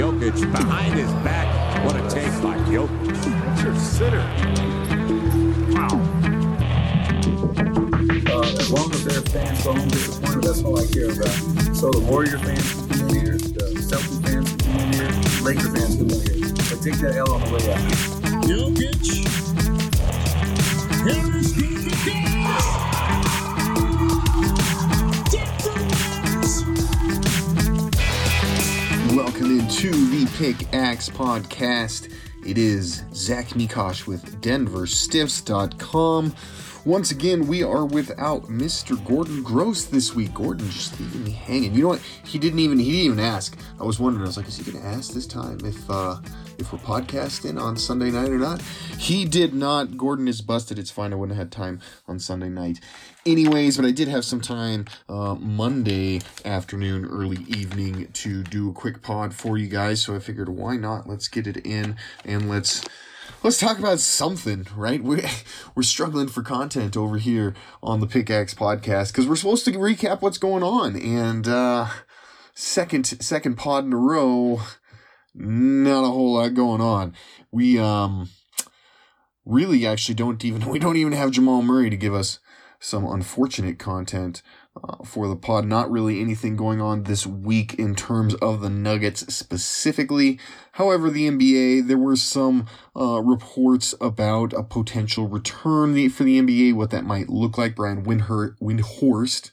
Jokic behind his back. What a take by Jokic. That's your sitter. Wow. Uh, as long as their fans go home disappointed, that's all I care about. So the Warrior fans can come in here, the Celtics fans can come in here, Laker fans can come in here. But take that L on the way out. Jokic. Harris goes the Into the Pickaxe Podcast. It is Zach Mikosh with DenverStiffs.com. Once again, we are without Mr. Gordon Gross this week. Gordon just leaving me hanging. You know what? He didn't even he didn't even ask. I was wondering. I was like, is he going to ask this time if uh, if we're podcasting on Sunday night or not? He did not. Gordon is busted. It's fine. I wouldn't have had time on Sunday night, anyways. But I did have some time uh, Monday afternoon, early evening to do a quick pod for you guys. So I figured, why not? Let's get it in and let's let's talk about something, right? We're, we're struggling for content over here on the Pickaxe podcast because we're supposed to recap what's going on. And, uh, second, second pod in a row, not a whole lot going on. We, um, really actually don't even, we don't even have Jamal Murray to give us some unfortunate content uh, for the pod. Not really anything going on this week in terms of the Nuggets specifically. However, the NBA, there were some uh, reports about a potential return for the NBA, what that might look like. Brian Windher- Windhorst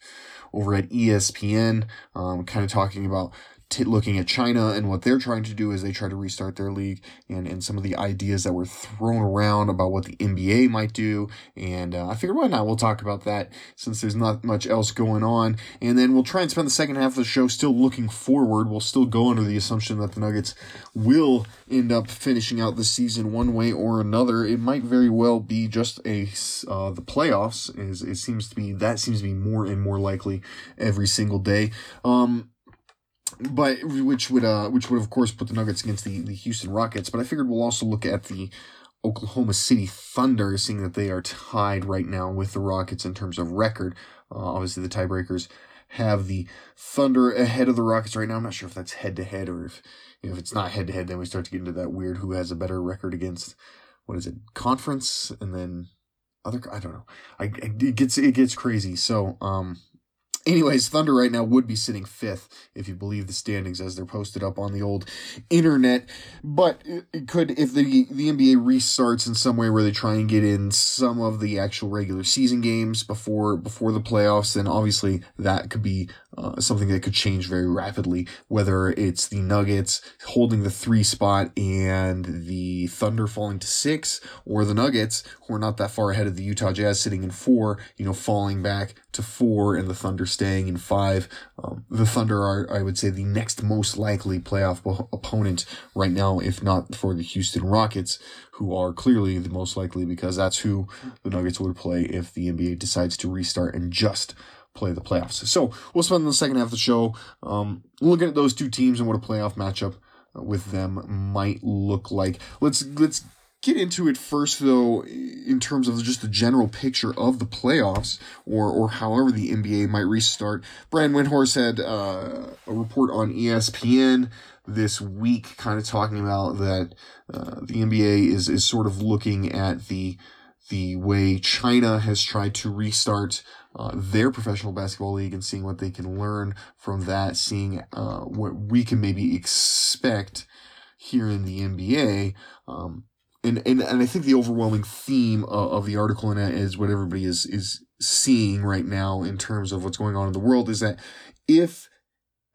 over at ESPN, um, kind of talking about t- looking at China and what they're trying to do as they try to restart their league and, and some of the ideas that were thrown around about what the NBA might do. And uh, I figured, why not? We'll talk about that since there's not much else going on. And then we'll try and spend the second half of the show still looking forward. We'll still go under the assumption that the Nuggets will end up finishing out the season one way or another. It might very well be just a uh, the playoffs. Is it seems to be that seems to be more and more likely every single day. Um, but which would uh which would of course put the Nuggets against the, the Houston Rockets. But I figured we'll also look at the Oklahoma City Thunder, seeing that they are tied right now with the Rockets in terms of record. Uh, obviously, the tiebreakers have the Thunder ahead of the Rockets right now. I'm not sure if that's head to head or if you know, if it's not head to head, then we start to get into that weird who has a better record against what is it conference and then other I don't know. I it gets it gets crazy. So um Anyways, Thunder right now would be sitting fifth if you believe the standings as they're posted up on the old internet. But it could, if the the NBA restarts in some way where they try and get in some of the actual regular season games before before the playoffs, then obviously that could be uh, something that could change very rapidly. Whether it's the Nuggets holding the three spot and the Thunder falling to six, or the Nuggets who are not that far ahead of the Utah Jazz sitting in four, you know, falling back to four, and the Thunder staying in five. Um, the Thunder are, I would say, the next most likely playoff opponent right now, if not for the Houston Rockets, who are clearly the most likely because that's who the Nuggets would play if the NBA decides to restart and just play the playoffs. So we'll spend the second half of the show um, looking at those two teams and what a playoff matchup with them might look like. Let's let's get into it first though in terms of just the general picture of the playoffs or or however the NBA might restart. Brian Windhorst had uh, a report on ESPN this week kind of talking about that uh, the NBA is is sort of looking at the the way China has tried to restart uh, their professional basketball league and seeing what they can learn from that, seeing uh, what we can maybe expect here in the NBA. Um, and, and, and I think the overwhelming theme of, of the article in it is what everybody is, is seeing right now in terms of what's going on in the world is that if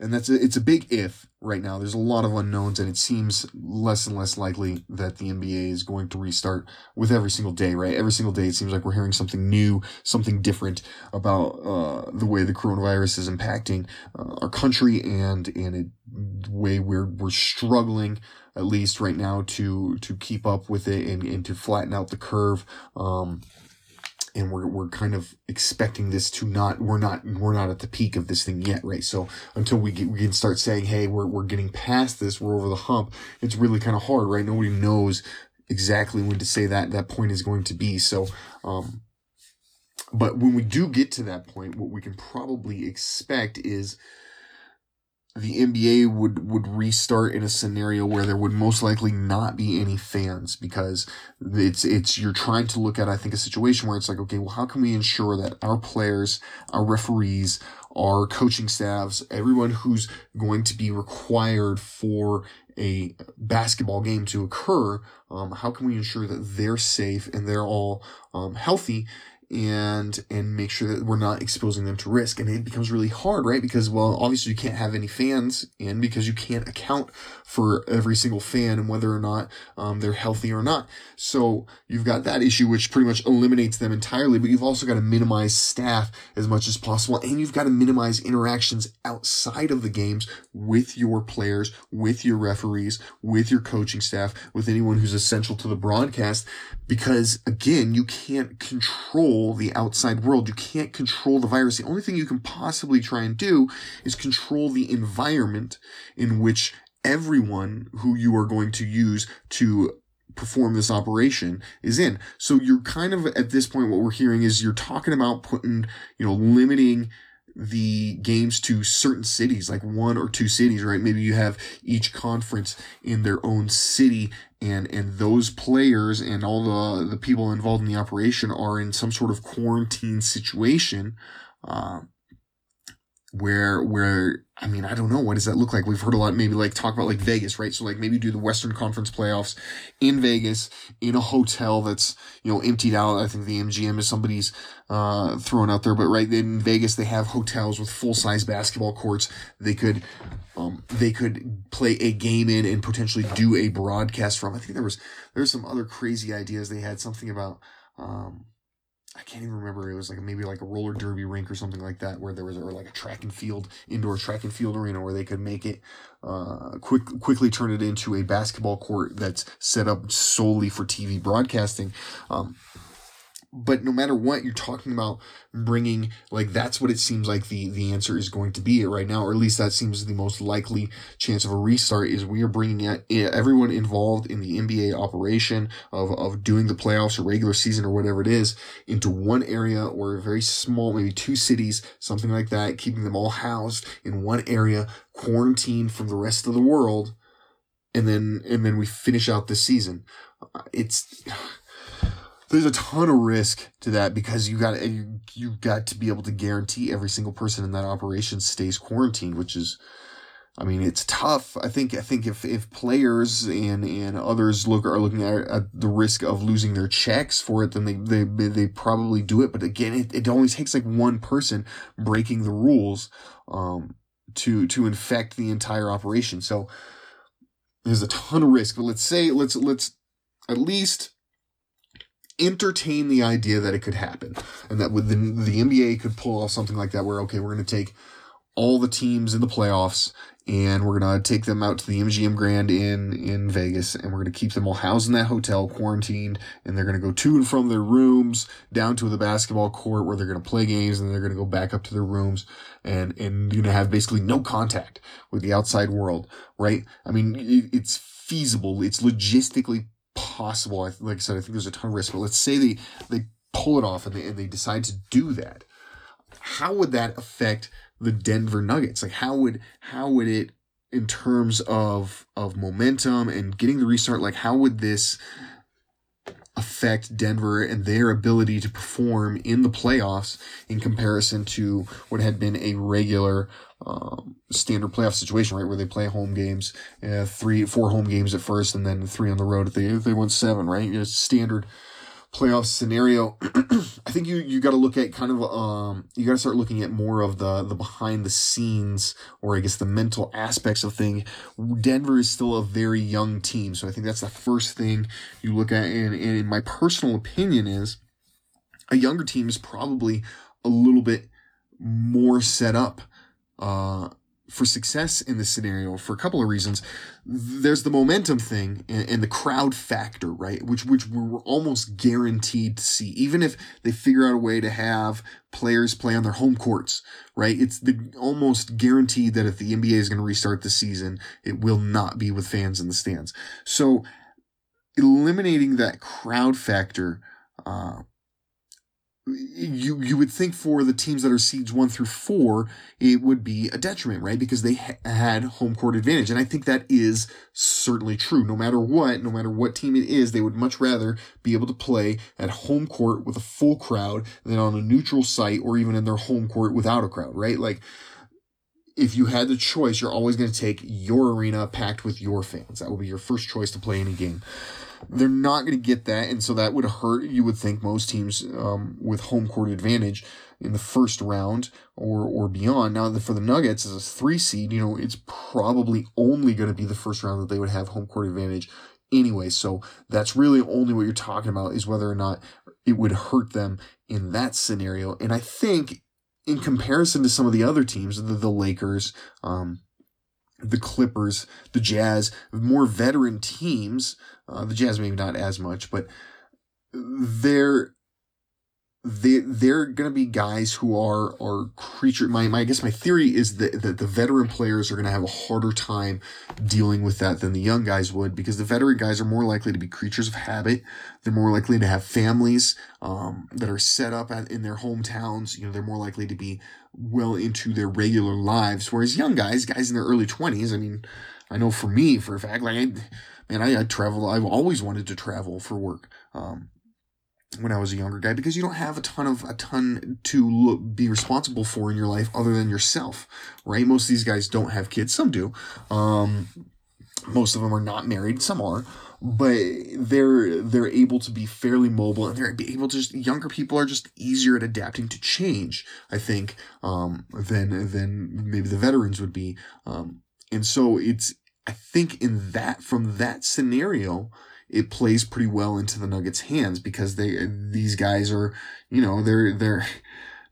and that's a, it's a big if right now. There's a lot of unknowns, and it seems less and less likely that the NBA is going to restart with every single day. Right, every single day it seems like we're hearing something new, something different about uh, the way the coronavirus is impacting uh, our country, and and it, the way we're we're struggling at least right now to to keep up with it and, and to flatten out the curve. Um, and we're we're kind of expecting this to not we're not we're not at the peak of this thing yet, right? So until we get we can start saying, hey, we're we're getting past this, we're over the hump. It's really kind of hard, right? Nobody knows exactly when to say that that point is going to be. So, um, but when we do get to that point, what we can probably expect is the NBA would would restart in a scenario where there would most likely not be any fans because it's it's you're trying to look at I think a situation where it's like okay well how can we ensure that our players our referees our coaching staffs everyone who's going to be required for a basketball game to occur um, how can we ensure that they're safe and they're all um, healthy and and make sure that we're not exposing them to risk. And it becomes really hard right? Because well obviously you can't have any fans in because you can't account for every single fan and whether or not um, they're healthy or not. So you've got that issue which pretty much eliminates them entirely but you've also got to minimize staff as much as possible. And you've got to minimize interactions outside of the games with your players with your referees with your coaching staff with anyone who's essential to the broadcast because again you can't control the outside world. You can't control the virus. The only thing you can possibly try and do is control the environment in which everyone who you are going to use to perform this operation is in. So you're kind of at this point, what we're hearing is you're talking about putting, you know, limiting the games to certain cities, like one or two cities, right? Maybe you have each conference in their own city and, and those players and all the, the people involved in the operation are in some sort of quarantine situation, uh, where, where I mean, I don't know. What does that look like? We've heard a lot, maybe like talk about like Vegas, right? So like maybe do the Western Conference playoffs in Vegas in a hotel that's, you know, emptied out. I think the MGM is somebody's, uh, thrown out there, but right in Vegas, they have hotels with full size basketball courts. They could, um, they could play a game in and potentially do a broadcast from. I think there was, there's some other crazy ideas. They had something about, um, I can't even remember. It was like maybe like a roller derby rink or something like that, where there was or like a track and field indoor track and field arena where they could make it uh, quick quickly turn it into a basketball court that's set up solely for TV broadcasting. Um, but no matter what you're talking about bringing like that's what it seems like the the answer is going to be right now or at least that seems the most likely chance of a restart is we are bringing eh, everyone involved in the NBA operation of of doing the playoffs or regular season or whatever it is into one area or a very small maybe two cities something like that keeping them all housed in one area quarantined from the rest of the world and then and then we finish out this season. Uh, it's there's a ton of risk to that because you got you you got to be able to guarantee every single person in that operation stays quarantined, which is, I mean, it's tough. I think I think if if players and and others look are looking at, at the risk of losing their checks for it, then they they they probably do it. But again, it, it only takes like one person breaking the rules um to to infect the entire operation. So there's a ton of risk. But let's say let's let's at least entertain the idea that it could happen and that with the, the NBA could pull off something like that where, okay, we're going to take all the teams in the playoffs and we're going to take them out to the MGM Grand in, in Vegas and we're going to keep them all housed in that hotel, quarantined, and they're going to go to and from their rooms down to the basketball court where they're going to play games and they're going to go back up to their rooms and, and you're going to have basically no contact with the outside world, right? I mean, it's feasible. It's logistically possible. I Like I said, I think there's a ton of risk, but let's say they, they pull it off and they, and they decide to do that. How would that affect the Denver Nuggets? Like how would, how would it, in terms of, of momentum and getting the restart, like how would this affect Denver and their ability to perform in the playoffs in comparison to what had been a regular um, standard playoff situation, right, where they play home games, uh, three, four home games at first, and then three on the road if they if they won seven, right? It's standard playoff scenario, I think you you got to look at kind of um you got to start looking at more of the the behind the scenes or I guess the mental aspects of thing. Denver is still a very young team, so I think that's the first thing you look at. And, and my personal opinion is a younger team is probably a little bit more set up. Uh, for success in this scenario for a couple of reasons. There's the momentum thing and, and, the crowd factor, right? Which which we're almost guaranteed to see, even if they figure out a way to have players play on their home courts, right? It's the almost guaranteed that if the NBA is going to restart the season, it will not be with fans in the stands. So eliminating that crowd factor. Uh, you you would think for the teams that are seeds one through four, it would be a detriment, right? Because they ha- had home court advantage, and I think that is certainly true. No matter what, no matter what team it is, they would much rather be able to play at home court with a full crowd than on a neutral site or even in their home court without a crowd, right? Like. If you had the choice, you're always going to take your arena packed with your fans. That would be your first choice to play any game. They're not going to get that, and so that would hurt. You would think most teams um, with home court advantage in the first round or or beyond. Now, for the Nuggets as a three seed, you know it's probably only going to be the first round that they would have home court advantage anyway. So that's really only what you're talking about is whether or not it would hurt them in that scenario. And I think in comparison to some of the other teams, the, the Lakers, um, the Clippers, the Jazz, more veteran teams. Uh, the Jazz maybe not as much, but they're they they're gonna be guys who are are creature. My, my I guess my theory is that, that the veteran players are gonna have a harder time dealing with that than the young guys would because the veteran guys are more likely to be creatures of habit. They're more likely to have families um, that are set up at, in their hometowns. You know, they're more likely to be well into their regular lives. Whereas young guys, guys in their early twenties, I mean, I know for me for a fact, like I, man, I, I travel. I've always wanted to travel for work. Um, when I was a younger guy because you don't have a ton of a ton to look, be responsible for in your life other than yourself, right? Most of these guys don't have kids. Some do. Um, most of them are not married. Some are, but they're they're able to be fairly mobile and they're able to just younger people are just easier at adapting to change. I think um, than than maybe the veterans would be. Um, and so it's I think in that from that scenario it plays pretty well into the Nuggets' hands because they uh, these guys are you know they're they're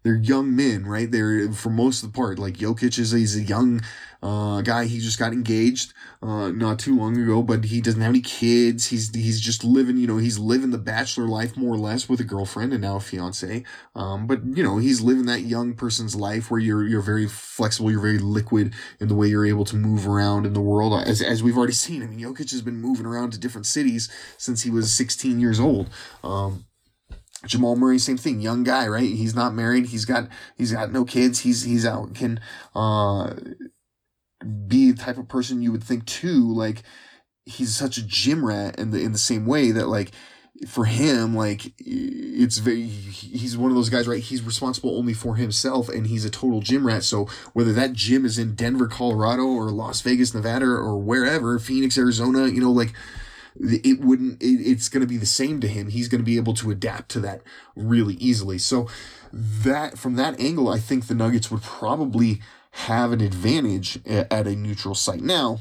they're young men, right? They're for most of the part. Like Jokic is he's a young uh, guy. He just got engaged uh, not too long ago, but he doesn't have any kids. He's he's just living, you know, he's living the bachelor life more or less with a girlfriend and now a fiance. Um, but you know, he's living that young person's life where you're you're very flexible, you're very liquid in the way you're able to move around in the world. As as we've already seen, I mean, Jokic has been moving around to different cities since he was 16 years old. Um, Jamal Murray, same thing, young guy, right? He's not married. He's got he's got no kids. He's he's out can uh be the type of person you would think too. Like he's such a gym rat in the in the same way that like for him like it's very he's one of those guys right he's responsible only for himself and he's a total gym rat so whether that gym is in denver colorado or las vegas nevada or wherever phoenix arizona you know like it wouldn't it, it's going to be the same to him he's going to be able to adapt to that really easily so that from that angle i think the nuggets would probably have an advantage at a neutral site now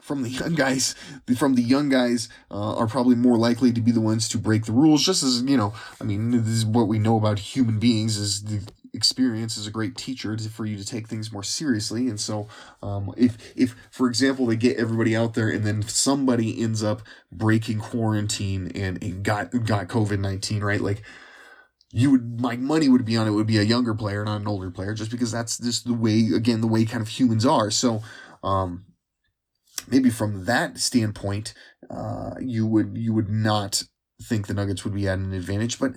from the young guys from the young guys uh, are probably more likely to be the ones to break the rules just as you know i mean this is what we know about human beings is the experience is a great teacher to, for you to take things more seriously. And so, um, if, if, for example, they get everybody out there and then somebody ends up breaking quarantine and, and got, got COVID-19, right? Like, you would, my money would be on it would be a younger player, not an older player, just because that's just the way, again, the way kind of humans are. So, um, maybe from that standpoint, uh, you would, you would not think the Nuggets would be at an advantage, but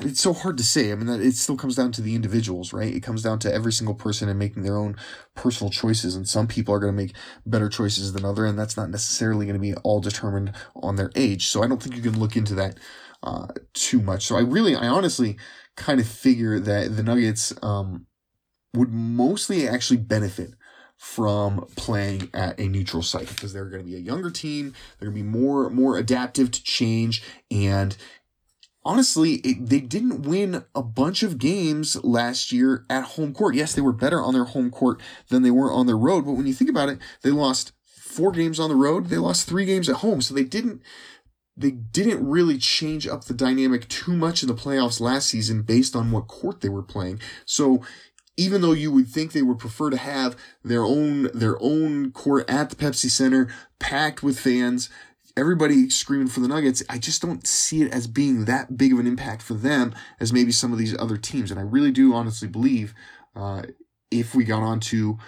it's so hard to say. I mean, it still comes down to the individuals, right? It comes down to every single person and making their own personal choices. And some people are going to make better choices than other, and that's not necessarily going to be all determined on their age. So I don't think you can look into that uh, too much. So I really, I honestly kind of figure that the Nuggets um, would mostly actually benefit from playing at a neutral site because they're going to be a younger team. They're going to be more more adaptive to change and honestly, it, they didn't win a bunch of games last year at home court. Yes, they were better on their home court than they were on their road, but when you think about it, they lost four games on the road. They lost three games at home, so they didn't they didn't really change up the dynamic too much in the playoffs last season based on what court they were playing. So even though you would think they would prefer to have their own their own court at the Pepsi Center packed with fans, everybody screaming for the Nuggets, I just don't see it as being that big of an impact for them as maybe some of these other teams. And I really do honestly believe uh, if we got onto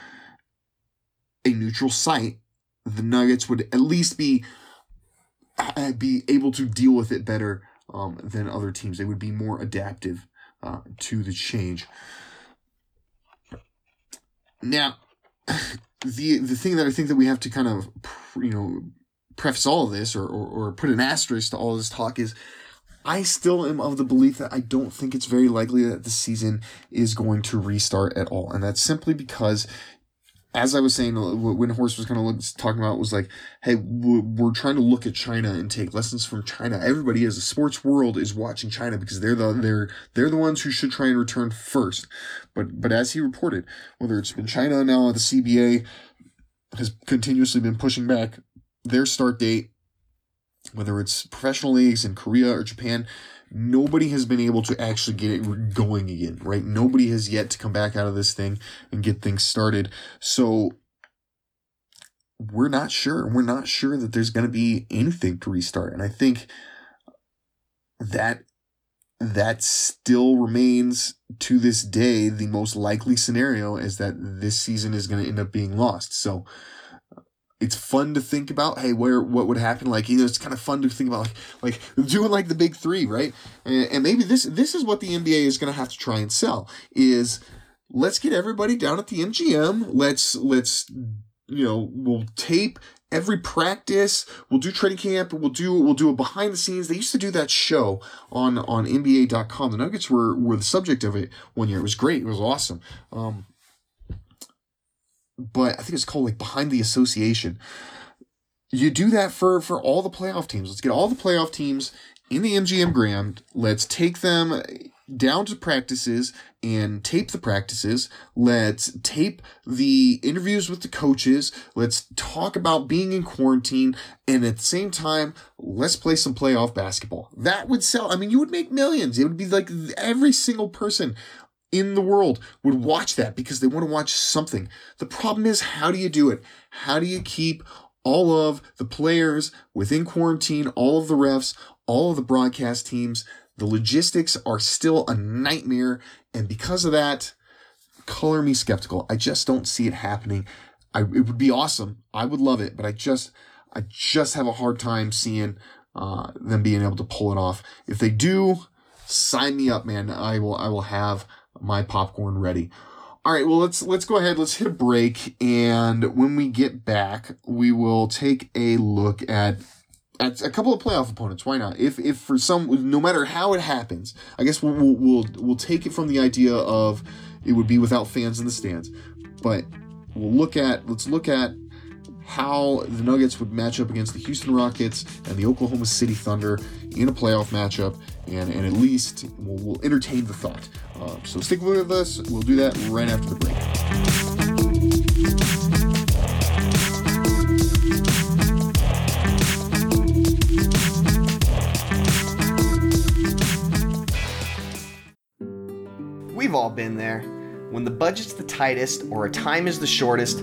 a neutral site, the Nuggets would at least be be able to deal with it better um, than other teams. They would be more adaptive uh, to the change. Now, the the thing that I think that we have to kind of you know preface all of this or, or, or put an asterisk to all this talk is I still am of the belief that I don't think it's very likely that the season is going to restart at all. And that's simply because as I was saying, uh, Windhorst was kind of talking about was like, hey, we're trying to look at China and take lessons from China. Everybody as a sports world is watching China because they're the they're they're the ones who should try and return first. But but as he reported, whether it's been China now, the CBA has continuously been pushing back their start date, whether it's professional leagues in Korea or Japan, nobody has been able to actually get it going again, right? Nobody has yet to come back out of this thing and get things started. So we're not sure. We're not sure that there's going to be anything to restart. And I think that that still remains to this day the most likely scenario is that this season is going to end up being lost. So it's fun to think about hey where what would happen? Like you know it's kind of fun to think about like like doing like the big three right? And, and maybe this this is what the nba is going to have to try and sell is let's get everybody down at the mgm let's let's you know we'll tape every practice. We'll do training camp. We'll do we'll do a behind the scenes. They used to do that show on on nba.com the nuggets were were the subject of it one year. It was great. It was awesome. Um but I think it's called like behind the association. You do that for for all the playoff teams. Let's get all the playoff teams in the MGM Grand. Let's take them down to practices and tape the practices. Let's tape the interviews with the coaches. Let's talk about being in quarantine. And at the same time, let's play some playoff basketball. That would sell. I mean, you would make millions. It would be like every single person in the world would watch that because they want to watch something. The problem is, how do you do it? How do you keep all of the players within quarantine, all of the refs, all of the broadcast teams? The logistics are still a nightmare. And because of that, color me skeptical. I just don't see it happening. I, it would be awesome. I would love it, but I just, I just have a hard time seeing uh, them being able to pull it off. If they do, sign me up, man. I will, I will have my popcorn ready. All right, well let's let's go ahead. Let's hit a break, and when we get back, we will take a look at at a couple of playoff opponents. Why not? If if for some, no matter how it happens, I guess we'll we'll we'll, we'll take it from the idea of it would be without fans in the stands, but we'll look at let's look at how the Nuggets would match up against the Houston Rockets and the Oklahoma City Thunder in a playoff matchup, and, and at least we'll, we'll entertain the thought. Uh, so stick with us. We'll do that right after the break. We've all been there. When the budget's the tightest or a time is the shortest,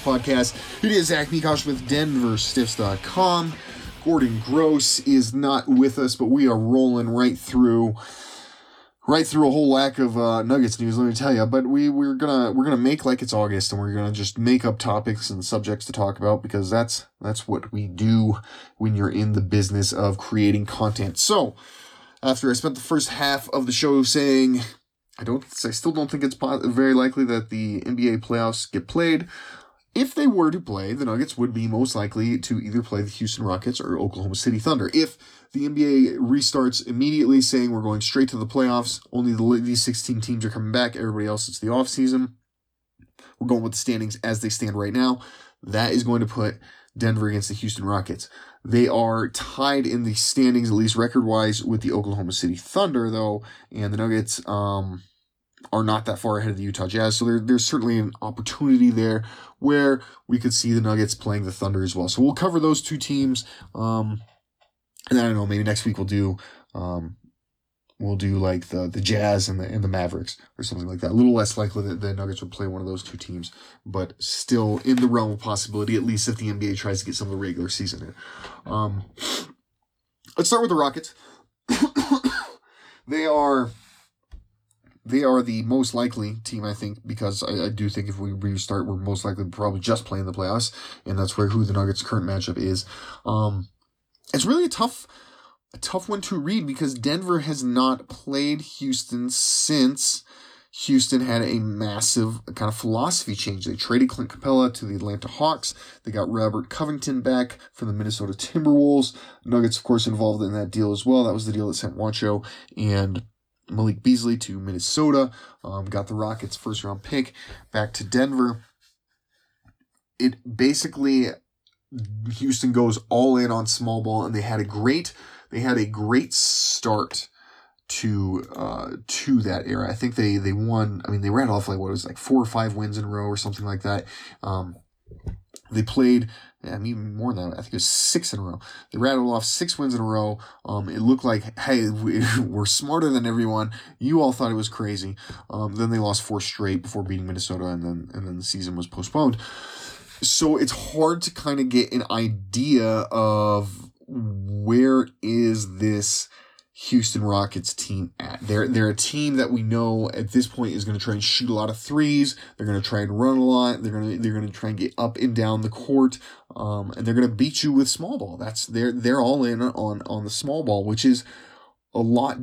Podcast. It is Zach Mikosh with DenverStiffs.com. Gordon Gross is not with us, but we are rolling right through, right through a whole lack of uh, Nuggets news. Let me tell you. But we we're gonna we're gonna make like it's August, and we're gonna just make up topics and subjects to talk about because that's that's what we do when you're in the business of creating content. So after I spent the first half of the show saying I don't. I still don't think it's very likely that the NBA playoffs get played. If they were to play, the Nuggets would be most likely to either play the Houston Rockets or Oklahoma City Thunder. If the NBA restarts immediately, saying we're going straight to the playoffs, only the, these 16 teams are coming back. Everybody else, it's the off season. We're going with the standings as they stand right now. That is going to put Denver against the Houston Rockets. They are tied in the standings, at least record wise, with the Oklahoma City Thunder, though, and the Nuggets um, are not that far ahead of the Utah Jazz. So there, there's certainly an opportunity there where we could see the Nuggets playing the Thunder as well. So we'll cover those two teams. Um, and I don't know, maybe next week we'll do um, we'll do like the the Jazz and the and the Mavericks or something like that. A little less likely that the Nuggets would play one of those two teams, but still in the realm of possibility. At least if the NBA tries to get some of the regular season in. Um, let's start with the Rockets. they are they are the most likely team, I think, because I, I, do think if we restart, we're most likely probably just playing the playoffs, and that's where who the Nuggets' current matchup is. Um, it's really a tough, a tough one to read because Denver has not played Houston since Houston had a massive kind of philosophy change. They traded Clint Capela to the Atlanta Hawks. They got Robert Covington back from the Minnesota Timberwolves. Nuggets, of course, involved in that deal as well. That was the deal that sent Juancho and Malik Beasley to Minnesota. Um, got the Rockets' first round pick back to Denver. It basically Houston goes all in on small ball, and they had a great they had a great start to uh to that era. I think they they won. I mean, they ran off like what was like four or five wins in a row or something like that. Um, they played yeah, I mean, more than that. I think it was six in a row. They rattled off six wins in a row. Um, it looked like, hey, we, are smarter than everyone. You all thought it was crazy. Um, then they lost four straight before beating Minnesota, and then and then the season was postponed. So it's hard to kind of get an idea of where is this Houston Rockets team at. They're they're a team that we know at this point is going to try and shoot a lot of threes. They're going to try and run a lot. They're going to they're going to try and get up and down the court. Um, and they're going to beat you with small ball. That's they're they're all in on on the small ball, which is a lot.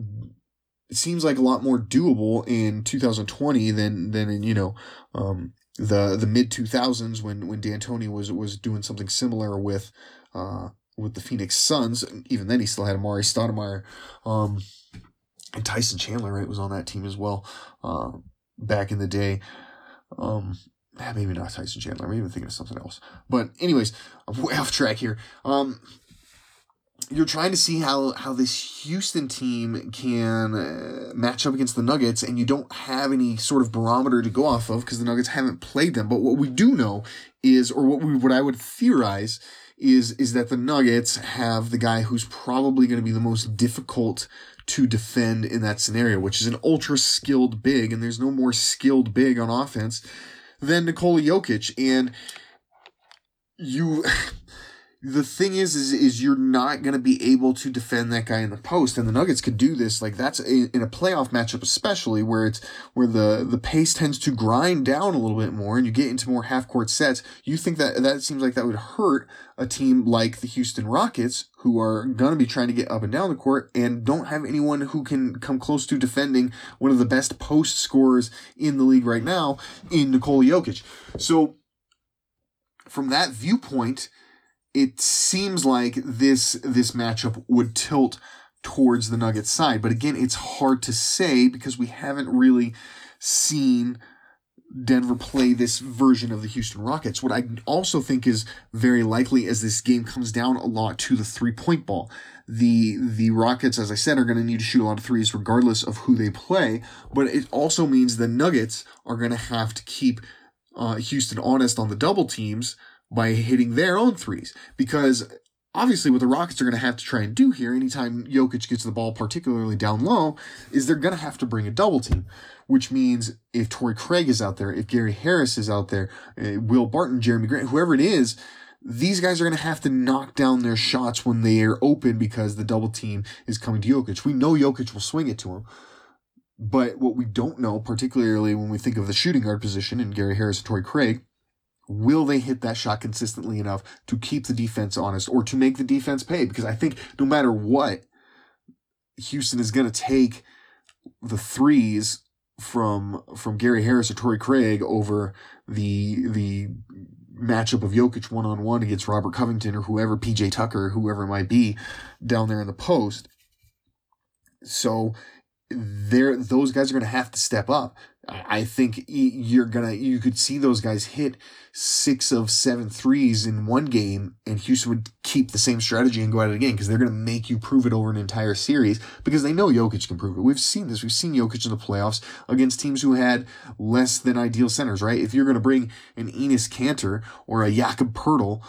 It seems like a lot more doable in 2020 than than in you know um, the the mid 2000s when when D'Antoni was was doing something similar with. Uh, with the Phoenix Suns. Even then, he still had Amar'e Stoudemire. Um, and Tyson Chandler, right, was on that team as well uh, back in the day. Um, maybe not Tyson Chandler. Maybe I'm even thinking of something else. But anyways, I'm way off track here. Um, you're trying to see how how this Houston team can uh, match up against the Nuggets, and you don't have any sort of barometer to go off of because the Nuggets haven't played them. But what we do know is, or what we what I would theorize is is that the Nuggets have the guy who's probably going to be the most difficult to defend in that scenario, which is an ultra skilled big, and there's no more skilled big on offense than Nikola Jokic, and you. the thing is, is, is you're not going to be able to defend that guy in the post. And the Nuggets could do this. Like that's a, in a playoff matchup, especially where it's, where the, the pace tends to grind down a little bit more and you get into more half court sets. You think that that seems like that would hurt a team like the Houston Rockets, who are going to be trying to get up and down the court and don't have anyone who can come close to defending one of the best post scorers in the league right now in Nikola Jokic. So from that viewpoint, it seems like this this matchup would tilt towards the Nuggets side. But again, it's hard to say because we haven't really seen Denver play this version of the Houston Rockets. What I also think is very likely as this game comes down a lot to the three point ball. The the Rockets, as I said, are going to need to shoot a lot of threes regardless of who they play. But it also means the Nuggets are going to have to keep uh, Houston honest on the double teams by hitting their own threes. Because obviously what the Rockets are going to have to try and do here anytime Jokic gets the ball, particularly down low, is they're going to have to bring a double team, which means if Torrey Craig is out there, if Gary Harris is out there, uh, Will Barton, Jerami Grant, whoever it is, these guys are going to have to knock down their shots when they are open because the double team is coming to Jokic. We know Jokic will swing it to him. But what we don't know, particularly when we think of the shooting guard position in Gary Harris and Torrey Craig, will they hit that shot consistently enough to keep the defense honest or to make the defense pay? Because I think no matter what, Houston is going to take the threes from from Gary Harris or Torrey Craig over the the matchup of Jokic one on one against Robert Covington or whoever PJ Tucker whoever it might be down there in the post. So there those guys are going to have to step up. I think you're gonna you could see those guys hit six of seven threes in one game, and Houston would keep the same strategy and go at it again because they're gonna make you prove it over an entire series because they know Jokic can prove it. We've seen this. We've seen Jokic in the playoffs against teams who had less than ideal centers. Right? If you're gonna bring an Enes Kanter or a Jakob Poeltl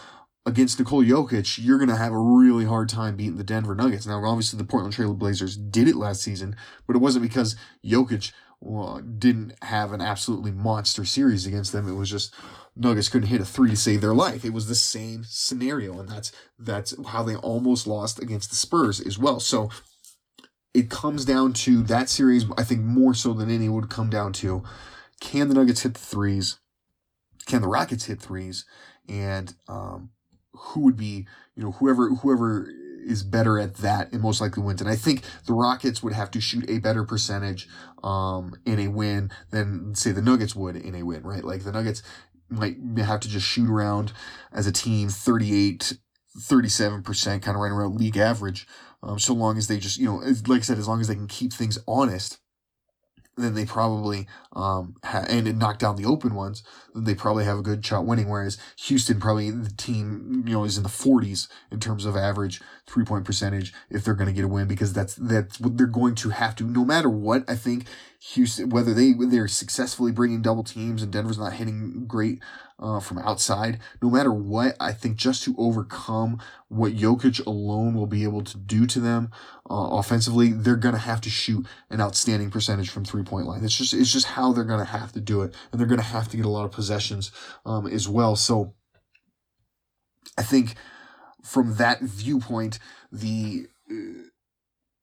against Nikola Jokic, you're going to have a really hard time beating the Denver Nuggets. Now, obviously, the Portland Trail Blazers did it last season, but it wasn't because Jokic well, didn't have an absolutely monster series against them. It was just Nuggets couldn't hit a three to save their life. It was the same scenario, and that's that's how they almost lost against the Spurs as well. So it comes down to that series. I think more so than any would come down to can the Nuggets hit the threes? Can the Rockets hit threes? And um, who would be you know whoever whoever is better at that and most likely wins. And I think the Rockets would have to shoot a better percentage um, in a win than say the Nuggets would in a win, right? Like the Nuggets might have to just shoot around as a team 38 37% kind of right around league average um, so long as they just you know like i said as long as they can keep things honest then they probably um ha- and knock down the open ones then they probably have a good shot winning whereas houston probably the team you know is in the 40s in terms of average three point percentage if they're going to get a win because that's that's what they're going to have to no matter what i think houston whether they they're successfully bringing double teams and denver's not hitting great uh, from outside. No matter what, I think just to overcome what Jokic alone will be able to do to them uh, offensively, they're gonna have to shoot an outstanding percentage from three point line. It's just it's just how they're gonna have to do it, and they're gonna have to get a lot of possessions um, as well. So I think from that viewpoint, the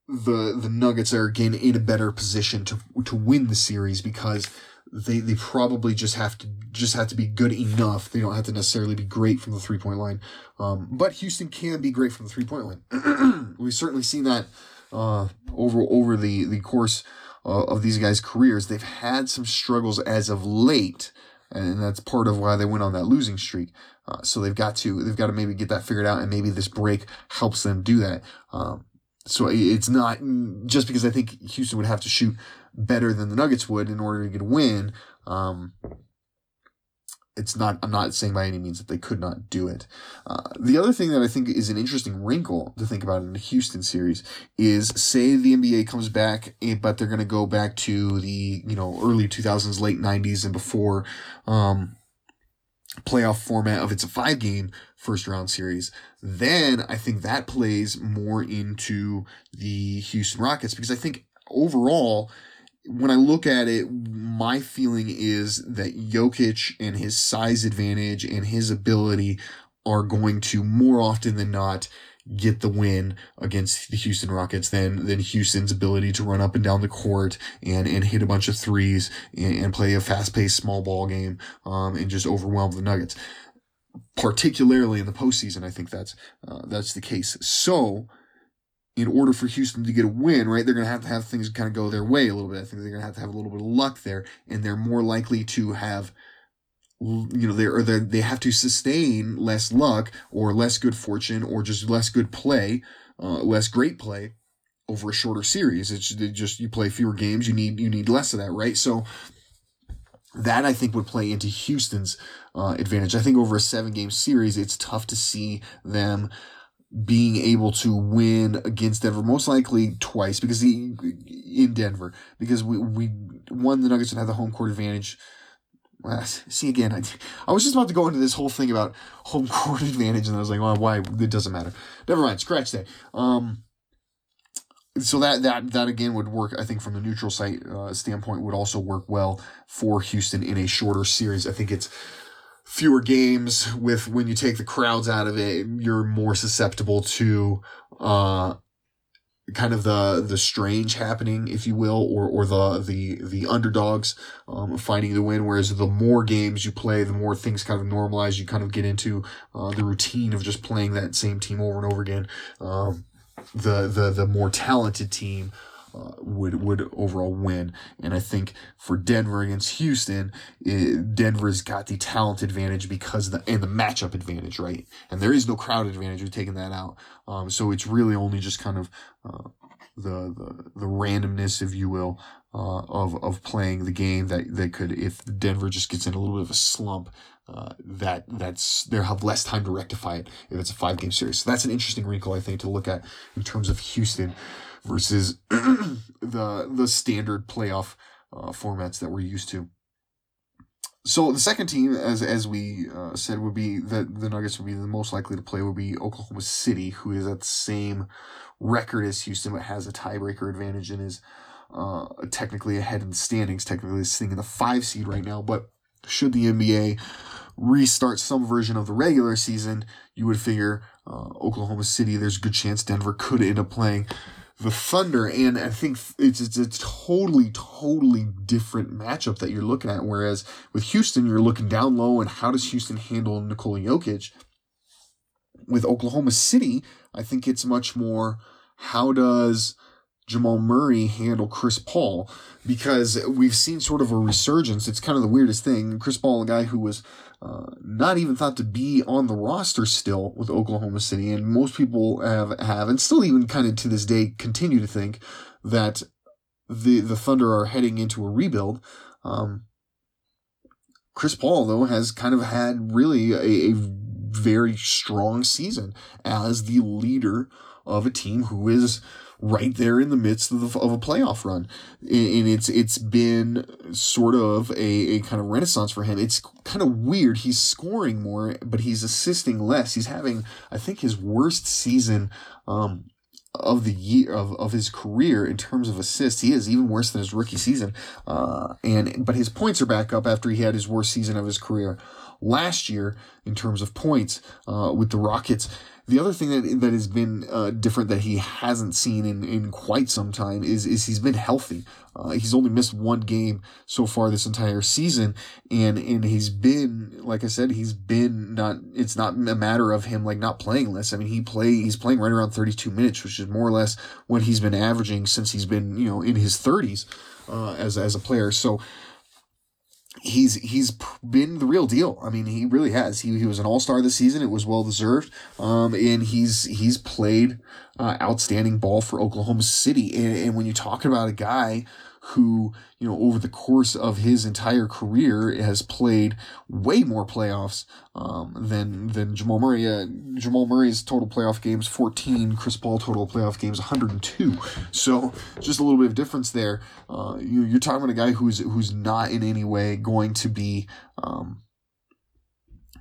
the the Nuggets are again in a better position to to win the series because they they probably just have to just have to be good enough. They don't have to necessarily be great from the three point line. Um, but Houston can be great from the three point line. We've certainly seen that uh, over over the the course uh, of these guys' careers. They've had some struggles as of late, and that's part of why they went on that losing streak. Uh, so they've got to they've got to maybe get that figured out, and maybe this break helps them do that. Um, so it's not just because I think Houston would have to shoot better than the Nuggets would in order to get a win. Um, it's not, I'm not saying by any means that they could not do it. Uh, the other thing that I think is an interesting wrinkle to think about in the Houston series is say the NBA comes back, eh, but they're going to go back to the, you know, early 2000s, late 90s and before, um, playoff format of it's a five game first round series, then I think that plays more into the Houston Rockets because I think overall, when I look at it, my feeling is that Jokic and his size advantage and his ability are going to more often than not get the win against the Houston Rockets than than Houston's ability to run up and down the court and and hit a bunch of threes and, and play a fast paced small ball game um, and just overwhelm the Nuggets. Particularly in the postseason, I think that's uh, that's the case. So, in order for Houston to get a win, right, they're going to have to have things kind of go their way a little bit. I think they're going to have to have a little bit of luck there, and they're more likely to have you know, they or they they have to sustain less luck or less good fortune or just less good play, uh, less great play over a shorter series. It's just you play fewer games. You need you need less of that, right? So that I think would play into Houston's uh, advantage. I think over a seven game series, it's tough to see them being able to win against Denver, most likely twice because the, in Denver, because we, we won the Nuggets would have the home court advantage see again, I, I was just about to go into this whole thing about home court advantage, and I was like, well, why? It doesn't matter. Never mind. Scratch that. Um, so that that that again would work. I think from the neutral site uh, standpoint would also work well for Houston in a shorter series. I think it's fewer games with when you take the crowds out of it. You're more susceptible to uh, kind of the the strange happening, if you will, or or the the the underdogs um, finding the win. Whereas the more games you play, the more things kind of normalize. You kind of get into uh, the routine of just playing that same team over and over again. Um, the the the more talented team uh, would would overall win. And I think for Denver against Houston, it, Denver's got the talent advantage because the and the matchup advantage, right? And there is no crowd advantage. We've taken that out. Um, so it's really only just kind of uh, the, the the randomness, if you will, uh, of of playing the game that that could if Denver just gets in a little bit of a slump. Uh, that that's they'll have less time to rectify it if it's a five game series. So that's an interesting wrinkle I think to look at in terms of Houston versus the the standard playoff uh, formats that we're used to. So the second team, as as we uh, said, would be that the Nuggets would be the most likely to play would be Oklahoma City, who is at the same record as Houston, but has a tiebreaker advantage and is uh, technically ahead in the standings. Technically, sitting in the five seed right now. But should the NBA restart some version of the regular season, you would figure uh, Oklahoma City. There's a good chance Denver could end up playing the Thunder, and I think it's, it's a totally, totally different matchup that you're looking at. Whereas with Houston, you're looking down low, and how does Houston handle Nikola Jokic? With Oklahoma City, I think it's much more how does Jamal Murray handle Chris Paul? Because we've seen sort of a resurgence. It's kind of the weirdest thing. Chris Paul, a guy who was uh, not even thought to be on the roster still with Oklahoma City. And most people have, have, and still even kind of to this day continue to think that the, the Thunder are heading into a rebuild. Um, Chris Paul, though, has kind of had really a, a very strong season as the leader of a team who is right there in the midst of, the, of a playoff run. And it's, it's been sort of a, a kind of renaissance for him. It's kind of weird. He's scoring more, but he's assisting less. He's having, I think, his worst season, um, of the year of, of his career in terms of assists. He is even worse than his rookie season. Uh, and, but his points are back up after he had his worst season of his career last year in terms of points, uh, with the Rockets. The other thing that that has been uh, different that he hasn't seen in, in quite some time is is he's been healthy. Uh, he's only missed one game so far this entire season, and and he's been like I said, he's been not. It's not a matter of him like not playing less. I mean, he play he's playing right around thirty two minutes, which is more or less what he's been averaging since he's been you know in his thirties uh, as as a player. So he's he's been the real deal. I mean, he really has. He he was an all star this season. It was well deserved. Um, and he's he's played uh, outstanding ball for Oklahoma City. And, and when you talk about a guy who, you know, over the course of his entire career has played way more playoffs um, than than Jamal Murray. Uh, Jamal Murray's total playoff games 14, Chris Paul total playoff games 102. So just a little bit of difference there. Uh, you, are talking about a guy who's who's not in any way going to be um,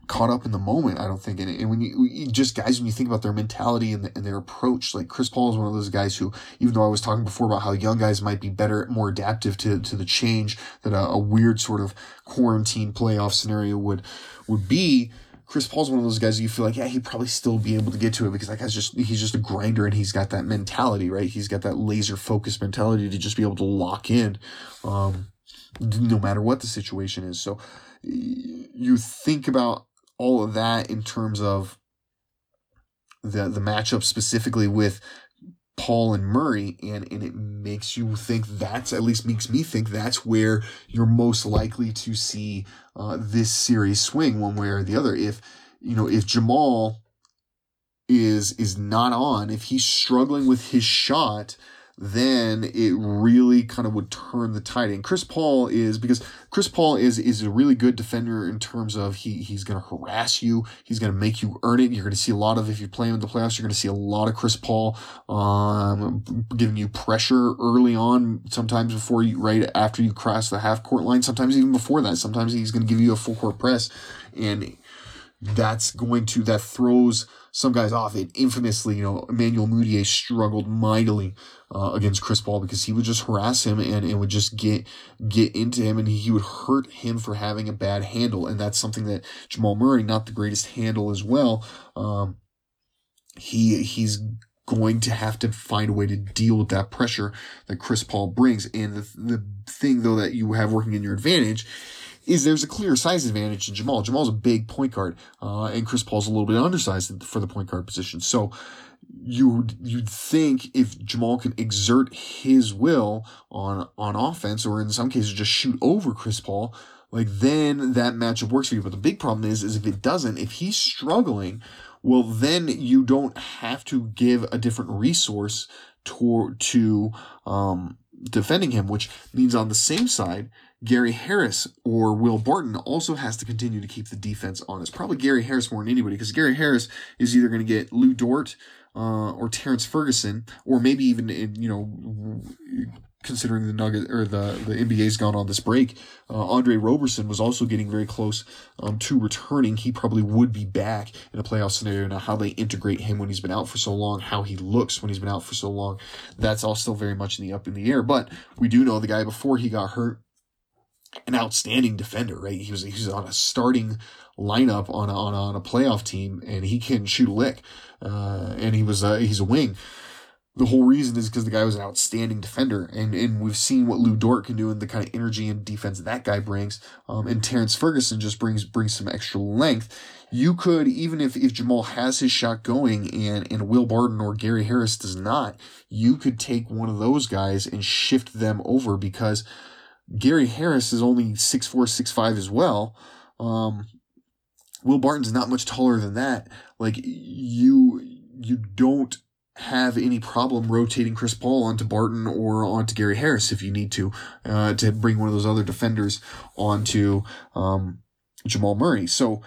caught up in the moment. I don't think. And, and when you, you, just guys, when you think about their mentality and, the, and, their approach, like Chris Paul is one of those guys who, even though I was talking before about how young guys might be better, more adaptive to, to the change that a, a weird sort of quarantine playoff scenario would, would be, Chris Paul's one of those guys you feel like, yeah, he'd probably still be able to get to it because that guy's just, he's just a grinder and he's got that mentality, right? He's got that laser focused mentality to just be able to lock in, um, no matter what the situation is. So you think about all of that in terms of the, the matchup specifically with Paul and Murray, and, and it makes you think that's at least makes me think that's where you're most likely to see uh, this series swing one way or the other. If you know if Jamal is is not on, if he's struggling with his shot, then it really kind of would turn the tide. And Chris Paul is because Chris Paul is is a really good defender in terms of he he's going to harass you. He's going to make you earn it. You're going to see a lot of if you play him in the playoffs. You're going to see a lot of Chris Paul um, giving you pressure early on. Sometimes before you right after you cross the half court line. Sometimes even before that. Sometimes he's going to give you a full court press, and that's going to that throws some guys off it. Infamously, you know, Emmanuel Mudiay struggled mightily uh, against Chris Paul because he would just harass him and, it would just get get into him and he would hurt him for having a bad handle. And that's something that Jamal Murray, not the greatest handle as well. Um, he he's going to have to find a way to deal with that pressure that Chris Paul brings. And the, the thing though that you have working in your advantage is there's a clear size advantage in Jamal. Jamal's a big point guard, uh, and Chris Paul's a little bit undersized for the point guard position. So you you'd think if Jamal can exert his will on on offense, or in some cases just shoot over Chris Paul, like then that matchup works for you. But the big problem is, is if it doesn't, if he's struggling, well then you don't have to give a different resource to to um, defending him, which means on the same side Gary Harris or Will Barton also has to continue to keep the defense honest. Probably Gary Harris more than anybody because Gary Harris is either going to get Lu Dort uh, or Terrence Ferguson, or maybe even in, you know, considering the Nugget or the the NBA's gone on this break, uh, Andre Roberson was also getting very close um, to returning. He probably would be back in a playoff scenario. Now, how they integrate him when he's been out for so long, how he looks when he's been out for so long, that's all still very much in the up in the air. But we do know the guy before he got hurt an outstanding defender, right? He was he was on a starting lineup on a, on a, on a playoff team, and he can shoot a lick, uh, and he was uh, he's a wing. The whole reason is because the guy was an outstanding defender, and, and we've seen what Lu Dort can do and the kind of energy and defense that guy brings. Um, and Terrence Ferguson just brings brings some extra length. You could even if, if Jamal has his shot going and and Will Barton or Gary Harris does not, you could take one of those guys and shift them over because Gary Harris is only six four, six five as well. Um, Will Barton's not much taller than that. Like you, you don't have any problem rotating Chris Paul onto Barton or onto Gary Harris if you need to, uh, to bring one of those other defenders onto um, Jamal Murray. So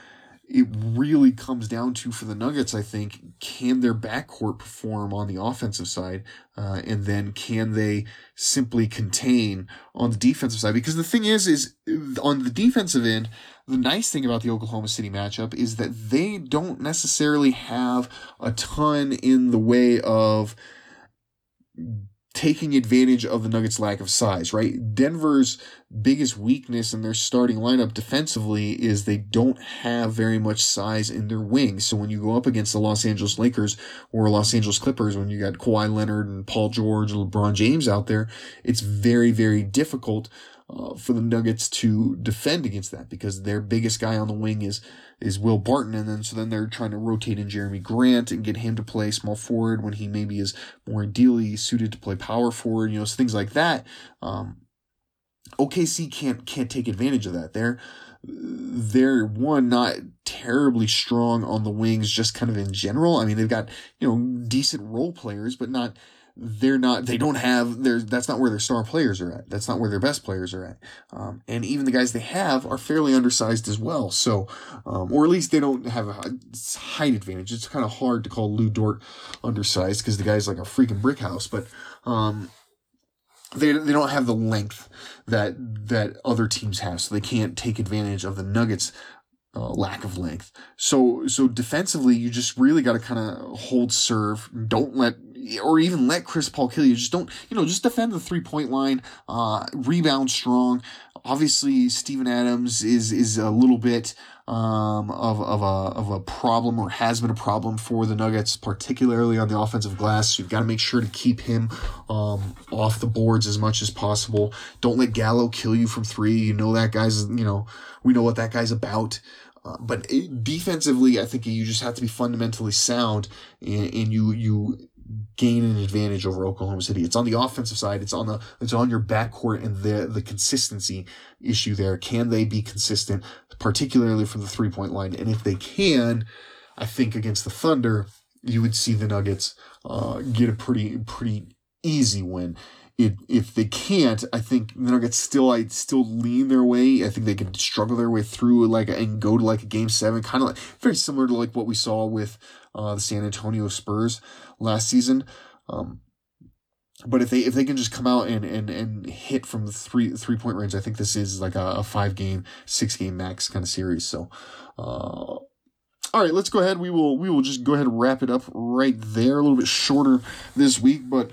it really comes down to for the Nuggets, I think, can their backcourt perform on the offensive side, uh, and then can they simply contain on the defensive side? Because the thing is, is on the defensive end, the nice thing about the Oklahoma City matchup is that they don't necessarily have a ton in the way of taking advantage of the Nuggets' lack of size, right? Denver's biggest weakness in their starting lineup defensively is they don't have very much size in their wings. So when you go up against the Los Angeles Lakers or Los Angeles Clippers, when you got Kawhi Leonard and Paul George and LeBron James out there, it's very, very difficult uh, for the Nuggets to defend against that because their biggest guy on the wing is is Will Barton, and then so then they're trying to rotate in Jerami Grant and get him to play small forward when he maybe is more ideally suited to play power forward, you know, things like that. Um, OKC can't can't take advantage of that. They're they're one not terribly strong on the wings, just kind of in general. I mean, they've got you know decent role players, but not they're not they don't have their that's not where their star players are at. That's not where their best players are at. Um, and even the guys they have are fairly undersized as well. So um, or at least they don't have a height advantage. It's kind of hard to call Lu Dort undersized because the guy's like a freaking brick house but um, they, they don't have the length that that other teams have. So they can't take advantage of the nuggets uh, lack of length. So so defensively, you just really got to kind of hold serve. Don't let or even let Chris Paul kill you. Just don't you know just defend the three point line. Uh, rebound strong. Obviously, Steven Adams is is a little bit um, of, of, a, of a problem or has been a problem for the Nuggets, particularly on the offensive glass. So you've got to make sure to keep him um, off the boards as much as possible. Don't let Gallo kill you from three. You know that guy's, you know, we know what that guy's about. But it, defensively, I think you just have to be fundamentally sound, and, and you you gain an advantage over Oklahoma City. It's on the offensive side. It's on the it's on your backcourt and the the consistency issue there. Can they be consistent, particularly from the three point line? And if they can, I think against the Thunder, you would see the Nuggets uh, get a pretty pretty easy win it, if they can't, I think Nuggets still, I still lean their way. I think they can struggle their way through like and go to like a game seven, kind of like very similar to like what we saw with uh, the San Antonio Spurs last season. Um, but if they if they can just come out and and and hit from the three three point range, I think this is like a, a five game, six game max kind of series. So, uh, all right, let's go ahead. We will we will just go ahead and wrap it up right there. A little bit shorter this week, but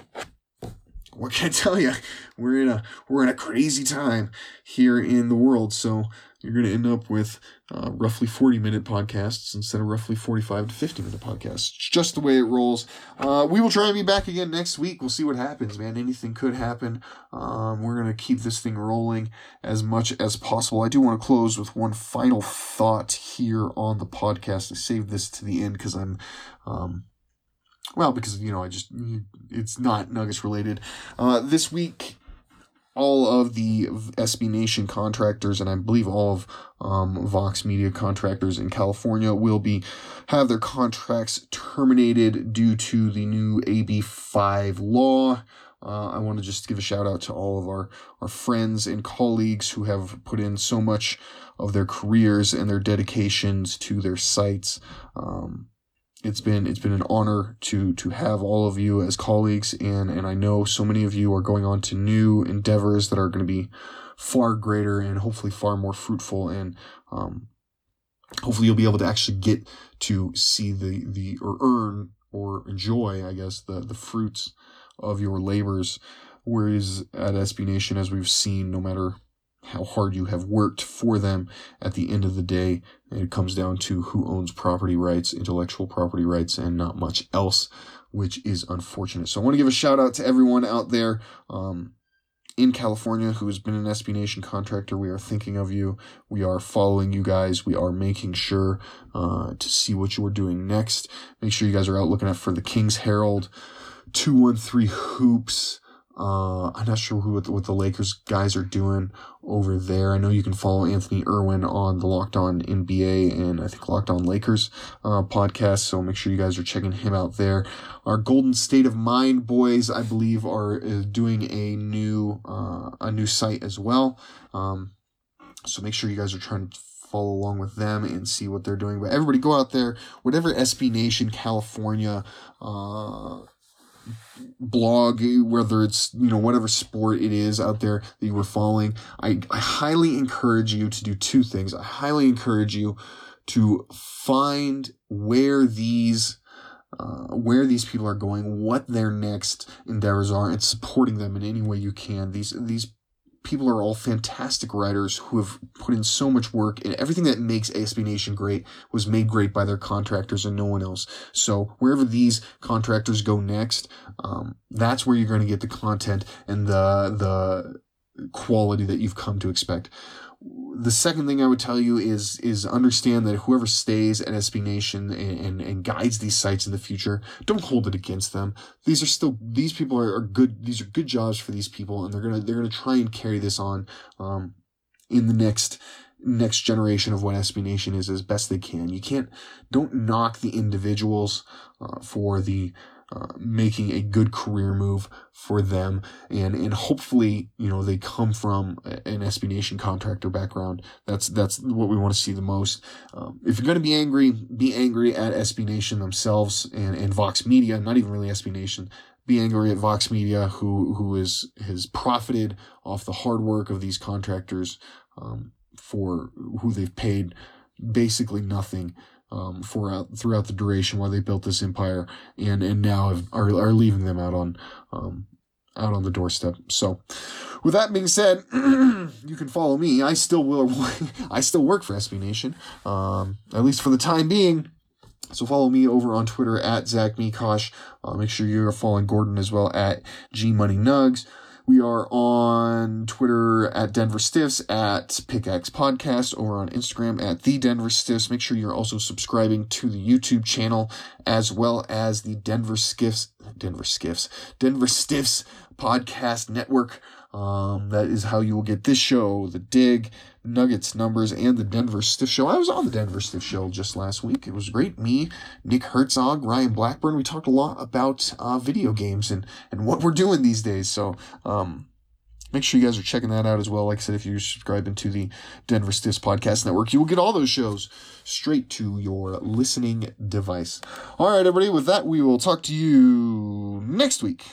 what can I tell you? We're in a we're in a crazy time here in the world. So you're going to end up with uh, roughly 40 minute podcasts instead of roughly 45 to 50 minute podcasts. It's just the way it rolls. Uh, we will try and be back again next week. We'll see what happens, man. Anything could happen. Um, we're going to keep this thing rolling as much as possible. I do want to close with one final thought here on the podcast. I saved this to the end because I'm. Um, well, because, you know, I just, it's not Nuggets related. Uh, this week, all of the SB Nation contractors, and I believe all of um, Vox Media contractors in California will be have their contracts terminated due to the new AB5 law. Uh, I want to just give a shout out to all of our, our friends and colleagues who have put in so much of their careers and their dedications to their sites. Um, it's been it's been an honor to to have all of you as colleagues and and I know so many of you are going on to new endeavors that are going to be far greater and hopefully far more fruitful and um, hopefully you'll be able to actually get to see the the or earn or enjoy I guess the the fruits of your labors. Whereas at SB Nation as we've seen no matter how hard you have worked for them at the end of the day. It comes down to who owns property rights, intellectual property rights, and not much else, which is unfortunate. So I want to give a shout out to everyone out there um, in California who has been an SB Nation contractor. We are thinking of you. We are following you guys. We are making sure uh, to see what you are doing next. Make sure you guys are out looking out for the King's Herald, 213 Hoops. Uh, I'm not sure who what the, Lakers guys are doing over there. I know you can follow Anthony Irwin on the Locked On NBA and I think Locked On Lakers uh, podcast. So make sure you guys are checking him out there. Our Golden State of Mind boys, I believe, are uh, doing a new uh, a new site as well. Um, so make sure you guys are trying to follow along with them and see what they're doing. But everybody go out there, whatever SB Nation California uh, blog, whether it's, you know, whatever sport it is out there that you were following, I, I highly encourage you to do two things. I highly encourage you to find where these uh, where these people are going, what their next endeavors are, and supporting them in any way you can. These these people are all fantastic writers who have put in so much work and everything that makes ASB Nation great was made great by their contractors and no one else. So wherever these contractors go next, um, that's where you're going to get the content and the, the quality that you've come to expect the second thing I would tell you is is understand that whoever stays at SB Nation and, and, and, guides these sites in the future, don't hold it against them. These are still these people are, are good. These are good jobs for these people, and they're gonna they're gonna try and carry this on um, in the next next generation of what SB Nation is as best they can. You can't don't knock the individuals uh, for the making a good career move for them. And and hopefully you know they come from an SB Nation contractor background. That's that's what we want to see the most. Um, if you're going to be angry be angry at SB Nation themselves and and Vox Media not even really SB Nation. Be angry at Vox Media who who is has profited off the hard work of these contractors um, for who they've paid basically nothing um, for out, throughout the duration while they built this empire, and and now have, are are leaving them out on um, out on the doorstep. So, with that being said, you can follow me. I still will. I still work for SB Nation, um, at least for the time being. So follow me over on Twitter at Zach Mikash. Uh, make sure you're following Gordon as well at G Money Nugs. We are on Twitter at Denver Stiffs, at Pickaxe Podcast, over on Instagram at The Denver Stiffs. Make sure you're also subscribing to the YouTube channel as well as the Denver Skiffs, Denver Skiffs, Denver Stiffs Podcast Network. Um, that is how you will get this show, The Dig, Nuggets numbers, and the Denver Stiff Show. I was on the Denver Stiff Show just last week. It was great. Me, Nick Herzog, Ryan Blackburn. We talked a lot about uh, video games and, and what we're doing these days. So, um, make sure you guys are checking that out as well. Like I said, if you're subscribing to the Denver Stiffs Podcast Network, you will get all those shows straight to your listening device. All right, everybody. With that, we will talk to you next week.